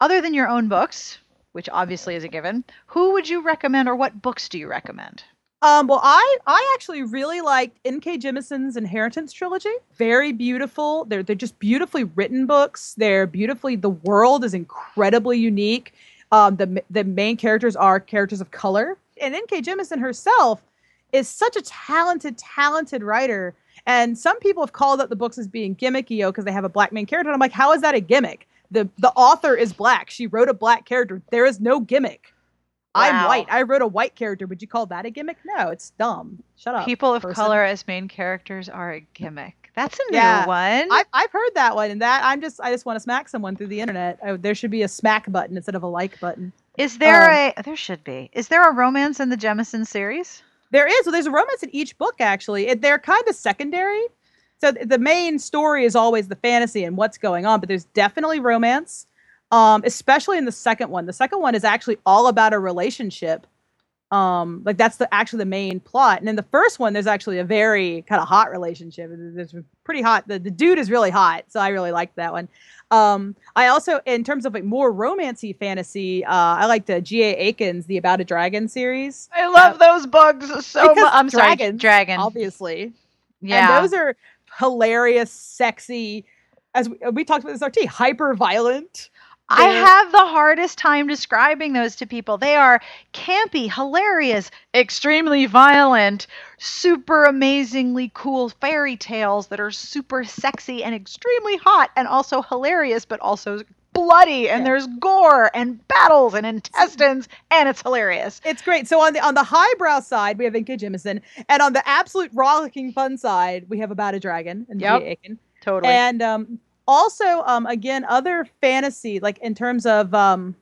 other than your own books, which obviously is a given, who would you recommend or what books do you recommend? Um, well, I I actually really liked N.K. Jemisin's Inheritance trilogy. Very beautiful. They're they're just beautifully written books. They're beautifully. The world is incredibly unique. Um, the the main characters are characters of color, and N.K. Jemisin herself is such a talented, talented writer. And some people have called out the books as being gimmicky, because they have a black main character. And I'm like, how is that a gimmick? The the author is black. She wrote a black character. There is no gimmick. I'm white. I wrote a white character. Would you call that a gimmick? No, it's dumb. Shut up. People of person. color as main characters are a gimmick. That's a new Yeah. one. I've, I've heard that one, and that I'm just I just want to smack someone through the internet. I, there should be a smack button instead of a like button. Is there Um, a there should be. Is there a romance in the Jemisin series? There is. Well, there's a romance in each book actually. It, they're kind of secondary. So th- the main story is always the fantasy and what's going on, but there's definitely romance. Um, especially in the second one. The second one is actually all about a relationship. Um, like that's the actually the main plot. And in the first one, there's actually a very kind of hot relationship. it's pretty hot. The, the dude is really hot, so I really liked that one. Um, I also, in terms of like more romancy fantasy, uh, I like the G.A. Aiken's The About a Dragon series. I love those bugs so much. I'm sorry, dragon. obviously. yeah. And those are hilarious, sexy, as we, we talked about this RT, hyper violent. I have the hardest time describing those to people. They are campy, hilarious, extremely violent, super amazingly cool fairy tales that are super sexy and extremely hot and also hilarious, but also bloody and Yeah. there's gore and battles and intestines and it's hilarious. It's great. So on the on the highbrow side, we have N.K. Jemisin, and on the absolute rollicking fun side, we have About a Dragon and Yep. Aiken. Totally. And um, also, um, again, other fantasy, like in terms of um,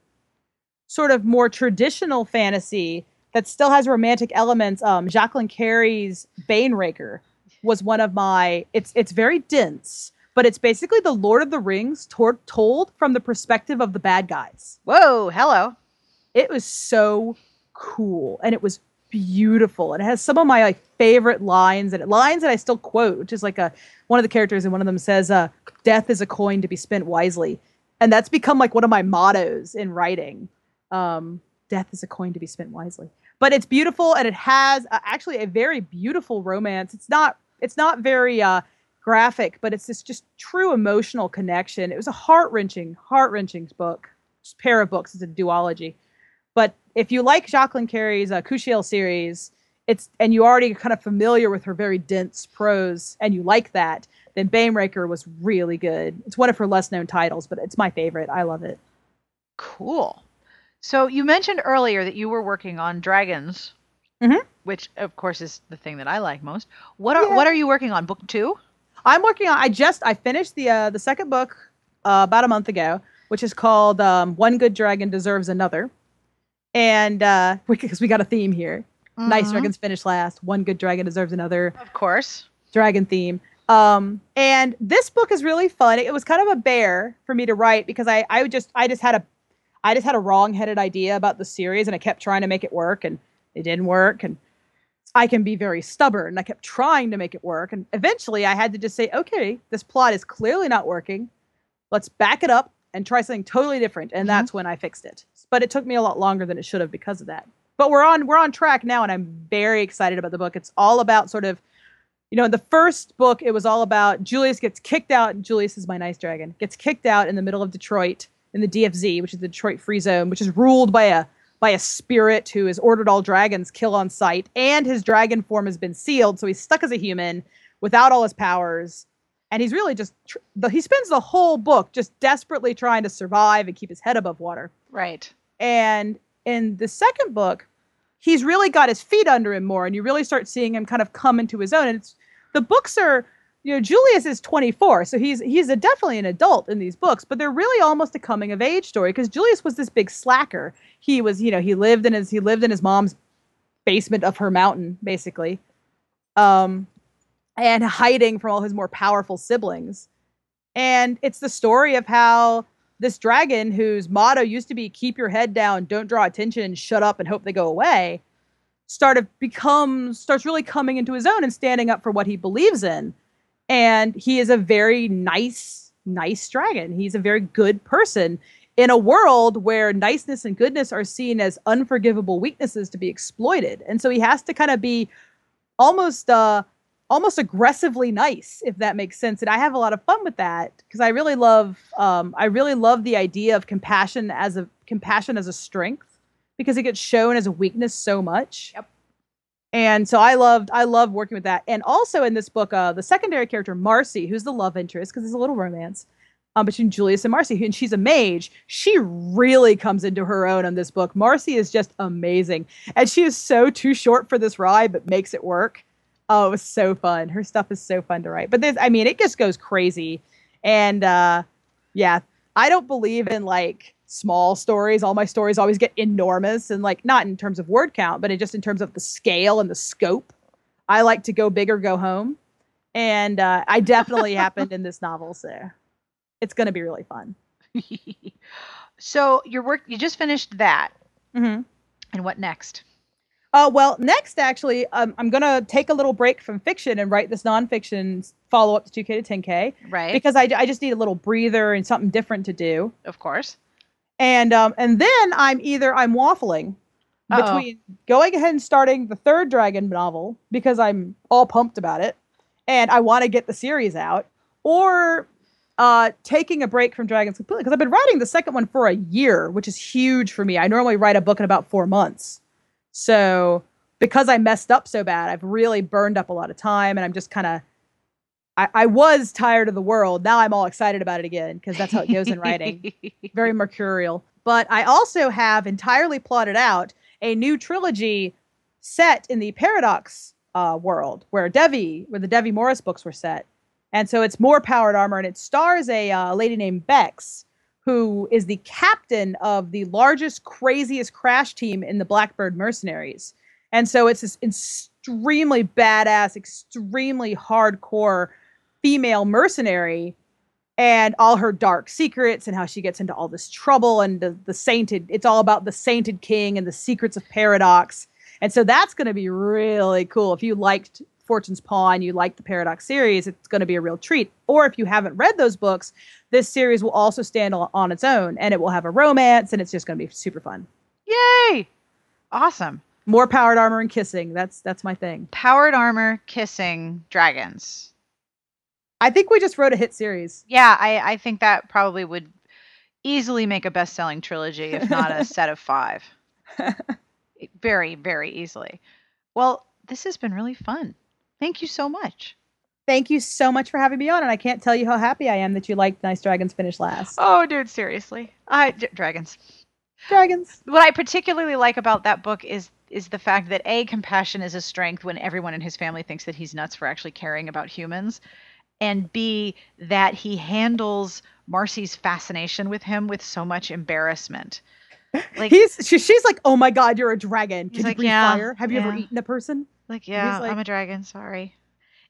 sort of more traditional fantasy that still has romantic elements. Um, Jacqueline Carey's Banewreaker was one of my. It's it's very dense, but it's basically the Lord of the Rings tor- told from the perspective of the bad guys. Whoa, hello. It was so cool, and it was beautiful. It has some of my like, favorite lines and lines that I still quote, which is like a one of the characters and one of them says, uh, "Death is a coin to be spent wisely," and that's become like one of my mottos in writing. Um, Death is a coin to be spent wisely. But it's beautiful, and it has uh, actually a very beautiful romance. It's not it's not very uh, graphic, but it's this just true emotional connection. It was a heart wrenching, heart wrenching book, just pair of books. It's a duology. But if you like Jacqueline Carey's uh, Kushiel series, it's and you already kind of familiar with her very dense prose, and you like that, then Banewreaker was really good. It's one of her less known titles, but it's my favorite. I love it. Cool. So you mentioned earlier that you were working on dragons, Mhm. which of course is the thing that I like most. What are Yeah. what are you working on? Book two? I'm working on. I just I finished the uh, the second book uh, about a month ago, which is called um, "One Good Dragon Deserves Another," and uh, because we got a theme here. Nice Mhm. dragons finish last. One good dragon deserves another. Of course. dragon theme. Um, and this book is really fun. It was kind of a bear for me to write because I, I just, I just had a, I just had a wrong-headed idea about the series, and I kept trying to make it work, and it didn't work. And I can be very stubborn. and I kept trying to make it work, and eventually, I had to just say, okay, this plot is clearly not working. Let's back it up and try something totally different. And Mhm. that's when I fixed it. But it took me a lot longer than it should have because of that. But we're on, we're on track now, and I'm very excited about the book. It's all about sort of you know, in the first book, it was all about Julius gets kicked out. Julius is my nice dragon. Gets kicked out in the middle of Detroit in the DFZ, which is the Detroit Free Zone, which is ruled by a by a spirit who has ordered all dragons kill on sight, and his dragon form has been sealed, so he's stuck as a human without all his powers. And he's really just tr- the, he spends the whole book just desperately trying to survive and keep his head above water. Right. And in the second book, he's really got his feet under him more, and you really start seeing him kind of come into his own. And it's the books are, you know, Julius is 24, so he's he's a, definitely an adult in these books, but they're really almost a coming of age story because Julius was this big slacker. He was, you know, he lived in his he lived in his mom's basement of her mountain, basically, um, and hiding from all his more powerful siblings. And it's the story of how this dragon whose motto used to be keep your head down don't draw attention shut up and hope they go away started becomes starts really coming into his own and standing up for what he believes in. And he is a very nice nice dragon. He's a very good person in a world where niceness and goodness are seen as unforgivable weaknesses to be exploited. And so he has to kind of be almost uh almost aggressively nice if that makes sense and i have a lot of fun with that because i really love um, i really love the idea of compassion as a compassion as a strength because it gets shown as a weakness so much. Yep. and so i loved i love working with that. And also in this book uh, the secondary character marcy who's the love interest because there's a little romance um, between julius and marcy and she's a mage. She really comes into her own in this book. Marcy is just amazing. And she is so too short for this ride but makes it work Oh, it was so fun. Her stuff is so fun to write. But this, I mean, it just goes crazy. And uh, yeah, I don't believe in like small stories. All my stories always get enormous and like not in terms of word count, but just in terms of the scale and the scope. I like to go big or go home. And uh, I definitely happened in this novel. So it's going to be really fun. so your work you just finished that. Mm-hmm. And what next? Uh, well, next, actually, um, I'm going to take a little break from fiction and write this nonfiction follow up to 2K to 10K. Right. Because I, I just need a little breather and something different to do. of course. And um, and then I'm either I'm waffling Uh-oh. between going ahead and starting the third Dragon novel because I'm all pumped about it and I want to get the series out, or uh, taking a break from Dragons completely because I've been writing the second one for a year, which is huge for me. I normally write a book in about four months. So because I messed up so bad, I've really burned up a lot of time and I'm just kind of I, I was tired of the world. Now I'm all excited about it again because that's how it goes in writing. Very mercurial. But I also have entirely plotted out a new trilogy set in the Paradox uh, world where Devi, where the Devi Morris books were set. And so it's more powered armor and it stars a uh, lady named Bex, who is the captain of the largest, craziest crash team in the Blackbird Mercenaries. And so it's this extremely badass, extremely hardcore female mercenary and all her dark secrets and how she gets into all this trouble and the, the sainted it's all about the sainted king and the secrets of paradox and so that's going to be really cool if you liked fortune's pawn you like the paradox series it's going to be a real treat or if you haven't read those books this series will also stand on, on its own and it will have a romance and it's just going to be super fun Yay! Awesome. more powered armor and kissing that's that's my thing Powered armor kissing dragons. i think we just wrote a hit series Yeah, I, I think that probably would easily make a best selling trilogy, if not a set of five. very, very easily. Well, this has been really fun. Thank you so much. thank you so much for having me on and i can't tell you how happy i am that you liked nice dragons finish last Oh, dude, seriously. I d- dragons. dragons What I particularly like about that book is is the fact that a compassion is a strength when everyone in his family thinks that he's nuts for actually caring about humans, and b that he handles Marcy's fascination with him with so much embarrassment. Like he's she, she's like oh my god you're a dragon can you like, breathe "Yeah, fire have you ever eaten a person Like, yeah, like- I'm a dragon. Sorry.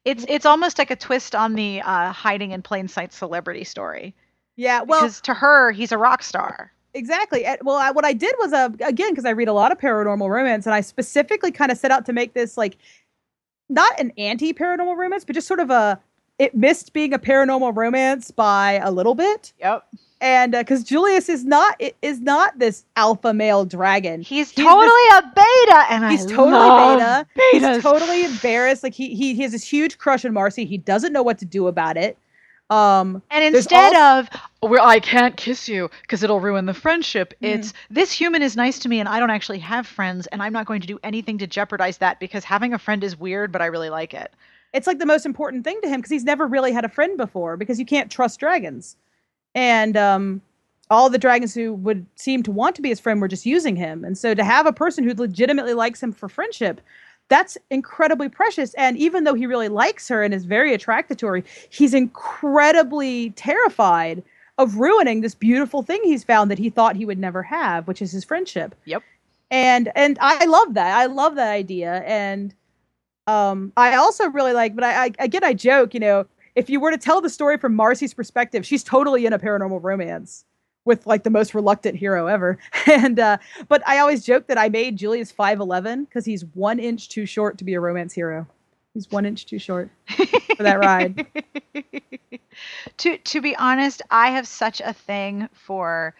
It's it's almost like a twist on the uh, hiding in plain sight celebrity story. yeah well because to her, he's a rock star. exactly well I, what i did was uh, again because i read a lot of paranormal romance and i specifically kind of set out to make this like not an anti-paranormal romance but just sort of a it missed being a paranormal romance by a little bit Yep. And because julius is not is not this alpha male dragon He's, He's totally a beta, and He's I totally beta. Betas. He's totally embarrassed. Like he, he he has this huge crush on Marcy. He doesn't know what to do about it. Um, And instead of well, I can't kiss you because it'll ruin the friendship. Mm. It's this human is nice to me and I don't actually have friends and I'm not going to do anything to jeopardize that because having a friend is weird, but I really like it. it's like the most important thing to him because he's never really had a friend before because you can't trust dragons. And um, all the dragons who would seem to want to be his friend were just using him. And so to have a person who legitimately likes him for friendship, that's incredibly precious. And even though he really likes her and is very attracted to her, he's incredibly terrified of ruining this beautiful thing he's found that he thought he would never have, which is his friendship. Yep. And and I love that. I love that idea. And um, I also really like, but I, I again I joke, you know, if you were to tell the story from Marcy's perspective, she's totally in a paranormal romance with like the most reluctant hero ever. And uh, but I always joke that I made Julius five eleven because he's one inch too short to be a romance hero. He's one inch too short for that ride. to to be honest, I have such a thing for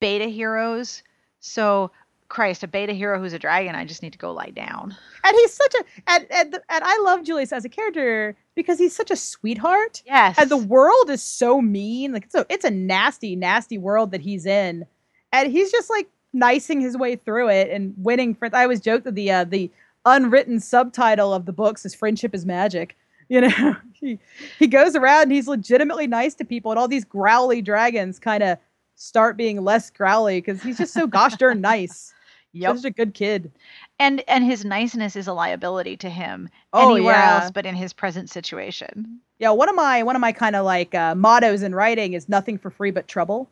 beta heroes. So Christ, a beta hero who's a dragon, I just need to go lie down. And he's such a and and, the, and I love Julius as a character because he's such a sweetheart. Yes. and the world is so mean like it's a it's a nasty nasty world that he's in and he's just like nicing his way through it and winning for i always joke that the uh, the unwritten subtitle of the books is friendship is magic you know he he goes around and he's legitimately nice to people and all these growly dragons kind of start being less growly because he's just so gosh darn nice Yep. such a good kid And and his niceness is a liability to him Oh, anywhere yeah. else but in his present situation. yeah one of my one of my kind of like uh, mottos in writing is nothing for free but trouble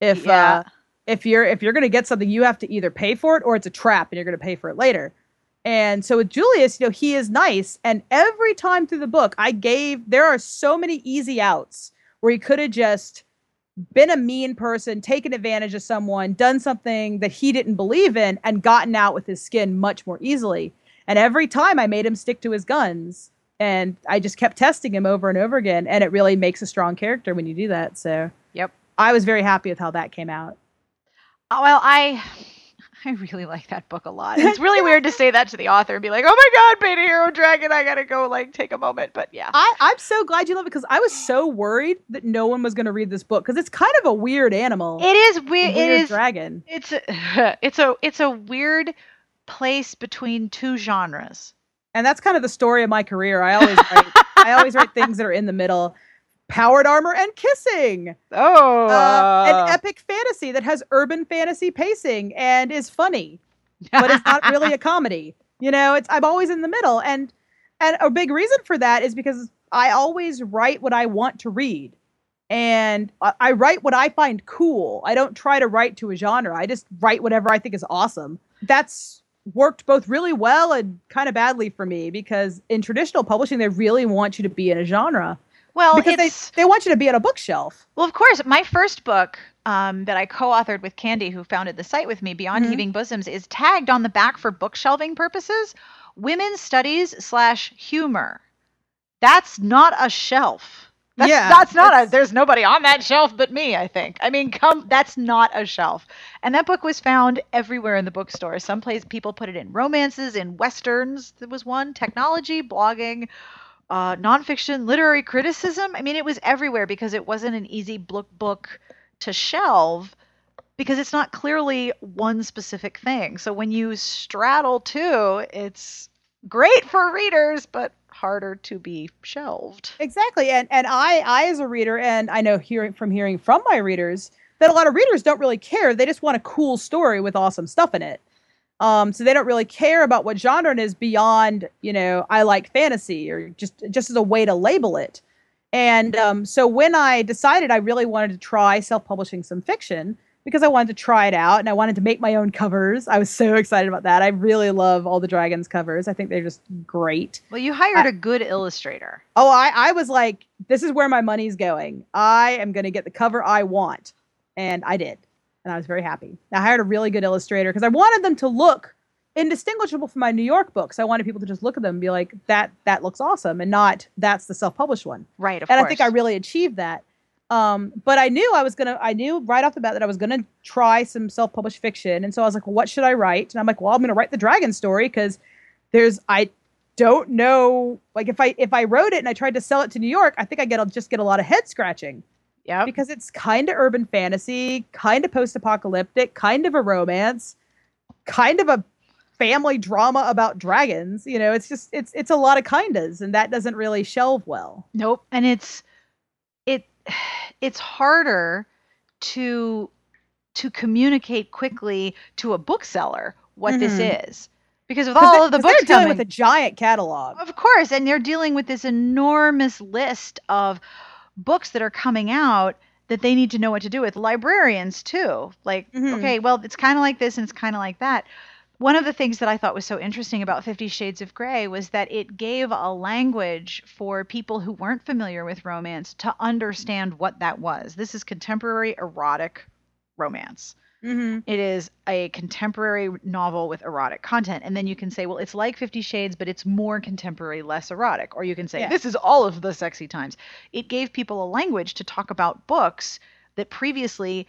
if Yeah. uh if you're if you're going to get something you have to either pay for it or it's a trap and you're going to pay for it later and so with julius you know he is nice and every time through the book i gave there are so many easy outs where he could have just been a mean person taken advantage of someone done something that he didn't believe in and gotten out with his skin much more easily and every time i made him stick to his guns and i just kept testing him over and over again and it really makes a strong character when you do that so Yep. i was very happy with how that came out Oh, well, I I really like that book a lot. It's really weird to say that to the author and be like, "Oh my god, beta hero dragon, I got to go like take a moment." But yeah. I, I'm so glad you love it because I was so worried that no one was going to read this book because it's kind of a weird animal. It is a weird. It is dragon. it's a, it's a it's a weird place between two genres. And that's kind of the story of my career. I always write, I always write things that are in the middle. Powered armor and kissing. Oh. Uh, an epic fantasy that has urban fantasy pacing and is funny, but it's not really a comedy. You know, it's I'm always in the middle, and and a big reason for that is because I always write what I want to read, and I, I write what I find cool. I don't try to write to a genre. I just write whatever I think is awesome. That's worked both really well and kind of badly for me because in traditional publishing they really want you to be in a genre well, because they, they want you to be on a bookshelf. well, of course. My first book um, that I co-authored with Candy, who founded the site with me, Beyond Mhm. Heaving Bosoms, is tagged on the back for bookshelving purposes, women's studies slash humor. That's not a shelf. That's, Yeah, that's not a. There's nobody on that shelf but me. I think. I mean, come. That's not a shelf. And that book was found everywhere in the bookstore. Some place people put it in romances, in westerns. There was one technology, blogging, uh, nonfiction, literary criticism. I mean, it was everywhere because it wasn't an easy book book to shelve because it's not clearly one specific thing. So when you straddle two, it's great for readers, but harder to be shelved. Exactly. And and I I as a reader and I know hearing from hearing from my readers that a lot of readers don't really care. They just want a cool story with awesome stuff in it. Um, so they don't really care about what genre it is beyond, you know, I like fantasy or just just as a way to label it. And um, so when I decided I really wanted to try self-publishing some fiction because I wanted to try it out and I wanted to make my own covers, I was so excited about that. I really love all the dragons covers. I think they're just great. Well, you hired a good illustrator. Oh, I, I was like, this is where my money's going. I am going to get the cover I want. And I did. And I was very happy. I hired a really good illustrator because I wanted them to look indistinguishable from my New York books. I wanted people to just look at them and be like, that that looks awesome, and not that's the self-published one. Right, of and course. I think I really achieved that. Um, but I knew I was gonna. I knew right off the bat that I was gonna try some self-published fiction, and so I was like, well, what should I write? And I'm like, well, I'm gonna write the dragon story because there's I don't know like if I if I wrote it and I tried to sell it to New York, I think I get I'll just get a lot of head scratching. Yeah. Because it's kind of urban fantasy, kind of post-apocalyptic, kind of a romance, kind of a family drama about dragons. You know, it's just it's it's a lot of kindas, and that doesn't really shelve well. Nope. And it's it it's harder to to communicate quickly to a bookseller what Mhm. this is because with all they- of the books they're dealing coming, with a giant catalog. of course, and they're dealing with this enormous list of books that are coming out that they need to know what to do with. Librarians too. Like, Mhm. okay, well, it's kind of like this and it's kind of like that. One of the things that I thought was so interesting about 50 Shades of Grey was that it gave a language for people who weren't familiar with romance to understand what that was. This is contemporary erotic romance. Mm-hmm. It is a contemporary novel with erotic content. And then you can say, well, it's like Fifty Shades, but it's more contemporary, less erotic. Or you can say, Yeah. this is all of the sexy times. It gave people a language to talk about books that previously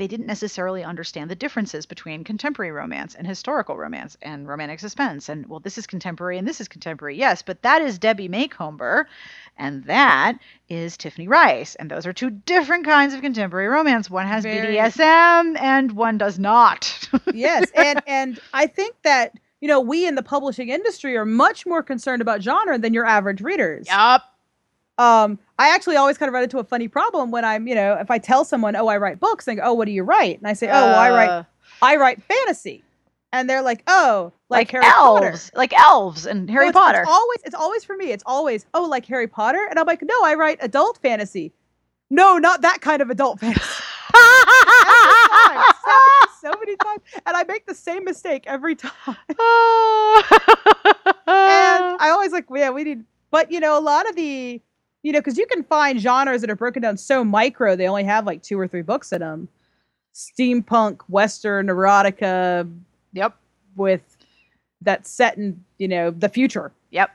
they didn't necessarily understand the differences between contemporary romance and historical romance and romantic suspense. And well, this is contemporary and this is contemporary, yes, but that is Debbie Macomber and that is Tiffany Reisz. And those are two different kinds of contemporary romance. One has Very- BDSM and one does not. yes, and and I think that you know we in the publishing industry are much more concerned about genre than your average readers. yup. Um, I actually always kind of run into a funny problem when I'm, you know, if I tell someone, "Oh, I write books," they go, "Oh, what do you write?" And I say, "Oh, well, I write, Uh, I write fantasy," and they're like, "Oh, like, like, Harry Potter." elves, like elves and Harry it's- Potter. It's always, it's always for me. It's always, oh, like Harry Potter, and I'm like, no, I write adult fantasy. No, not that kind of adult fantasy. Every time. It's so many times, and I make the same mistake every time. and I always like, yeah, we need, but you know, a lot of the, you know, because you can find genres that are broken down so micro, they only have like two or three books in them. Steampunk, Western, erotica, yep. with that set in, you know, the future. Yep.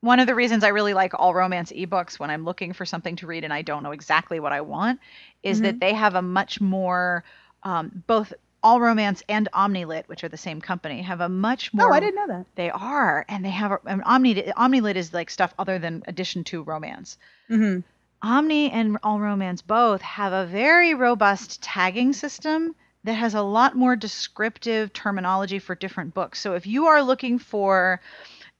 One of the reasons I really like all romance ebooks when I'm looking for something to read and I don't know exactly what I want is that they have a much more, um, both all romance and Omnilit, which are the same company, have a much more. Oh, I didn't know that. They are, and they have a, an Omni. Omnilit is like stuff other than addition to romance. Mm-hmm. Omni and All Romance both have a very robust tagging system that has a lot more descriptive terminology for different books. So if you are looking for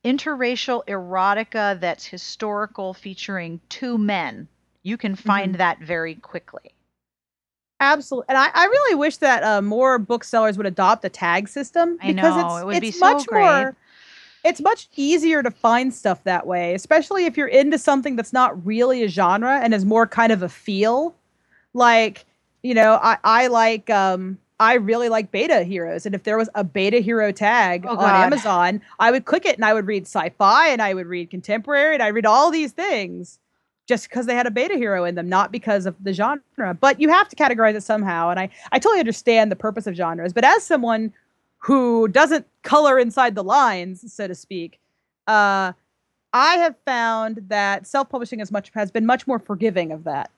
interracial erotica that's historical featuring two men, you can find that very quickly. Absolutely, and I, I really wish that uh, more booksellers would adopt a tag system I because know, it's it would be it's so much great. more. It's much easier to find stuff that way, especially if you're into something that's not really a genre and is more kind of a feel. Like, you know, I I like um I really like beta heroes, and if there was a beta hero tag Oh, on Amazon, I would click it and I would read sci-fi and I would read contemporary and I read all these things just because they had a beta hero in them, not because of the genre. But you have to categorize it somehow. And I, I totally understand the purpose of genres. But as someone who doesn't color inside the lines, so to speak, uh, I have found that self-publishing is much has been much more forgiving of that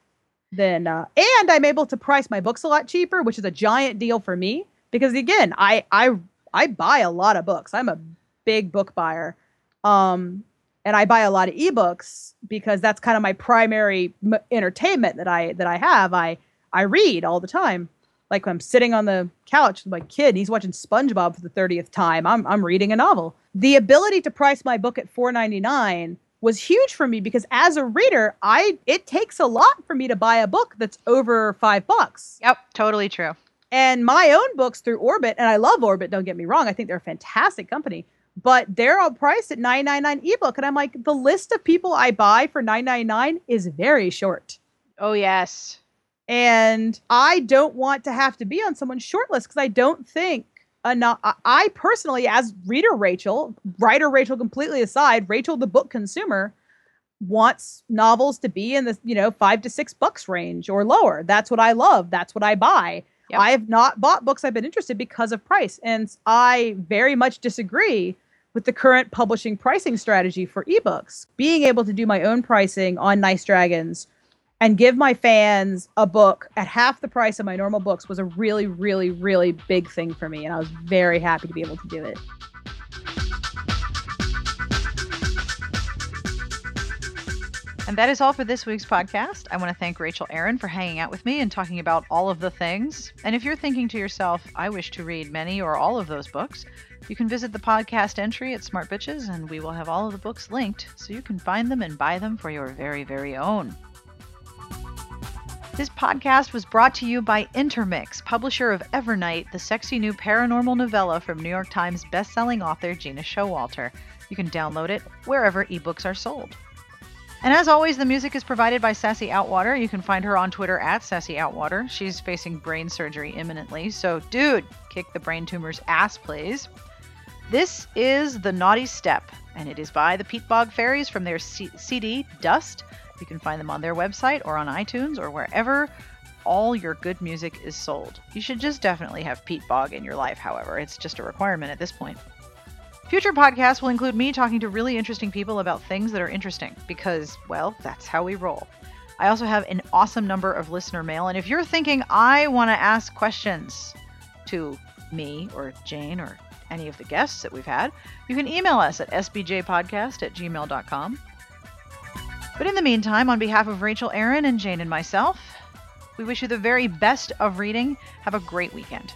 than uh, and I'm able to price my books a lot cheaper, which is a giant deal for me because again, I I I buy a lot of books. I'm a big book buyer. Um, and I buy a lot of ebooks because that's kind of my primary m- entertainment that I that I have. I I read all the time. Like when I'm sitting on the couch with my kid, he's watching SpongeBob for the thirtieth time. I'm I'm reading a novel. The ability to price my book at $4.99 was huge for me because as a reader, I it takes a lot for me to buy a book that's over five bucks. Yep, totally true. And my own books through Orbit, and I love Orbit, don't get me wrong. I think they're a fantastic company. But they're all priced at nine nine nine ebook. And I'm like, the list of people I buy for nine nine nine is very short. Oh yes. And I don't want to have to be on someone's short list because I don't think enough. I- I personally, as reader Rachel, writer Rachel completely aside, Rachel the book consumer wants novels to be in the you know five to six bucks range or lower. That's what I love. That's what I buy. Yep. I have not bought books I've been interested because of price, and I very much disagree with the current publishing pricing strategy for ebooks. Being able to do my own pricing on Nice Dragons and give my fans a book at half the price of my normal books was a really, really, really big thing for me. And I was very happy to be able to do it. And that is all for this week's podcast. I want to thank Rachel Aaron for hanging out with me and talking about all of the things. And if you're thinking to yourself, I wish to read many or all of those books, you can visit the podcast entry at Smart Bitches and we will have all of the books linked so you can find them and buy them for your very, very own. This podcast was brought to you by Intermix, publisher of Evernight, the sexy new paranormal novella from New York Times bestselling author Gena Showalter. You can download it wherever ebooks are sold. And as always, the music is provided by Sassy Outwater. You can find her on Twitter at Sassy Outwater. She's facing brain surgery imminently, so dude, kick the brain tumor's ass, please. This is The Naughty Step, and it is by the Peatbog Faeries from their C- CD, Dust. You can find them on their website or on iTunes or wherever all your good music is sold. You should just definitely have Peat Bog in your life, however. It's just a requirement at this point. Future podcasts will include me talking to really interesting people about things that are interesting because, well, that's how we roll. I also have an awesome number of listener mail, and if you're thinking I want to ask questions to me or Jane or any of the guests that we've had, you can email us at sbjpodcast at gmail.com. But in the meantime, on behalf of Rachel Aaron and Jane and myself, we wish you the very best of reading. Have a great weekend.